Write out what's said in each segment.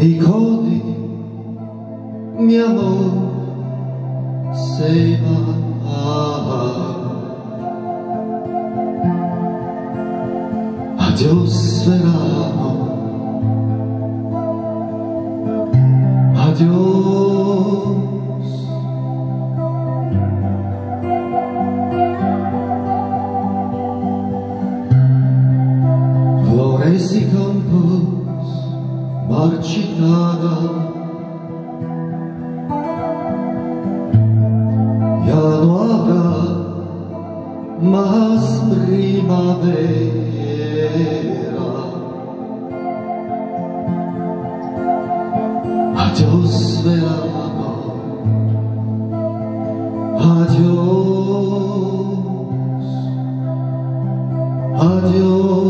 ikony miano sejma a Dios verano adiós Flores y начинала Januara más primavera Adiós yo Adiós Adiós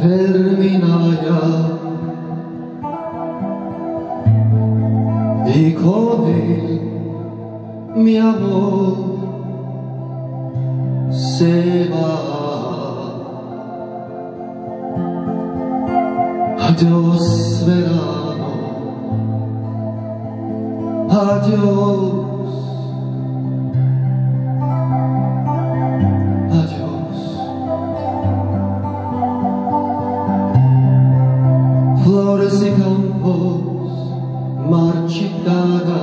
terminaya Ricordi, mio amore, se va. Adios verano, adios. Flores y campos marchitada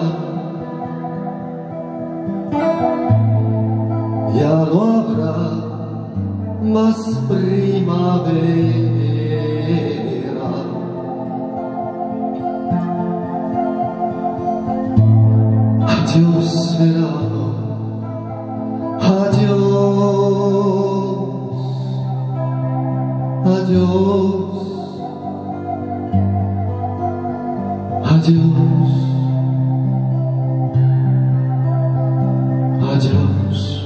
ya no habrá más primavera. Adiós verano, adiós, adiós, 就是。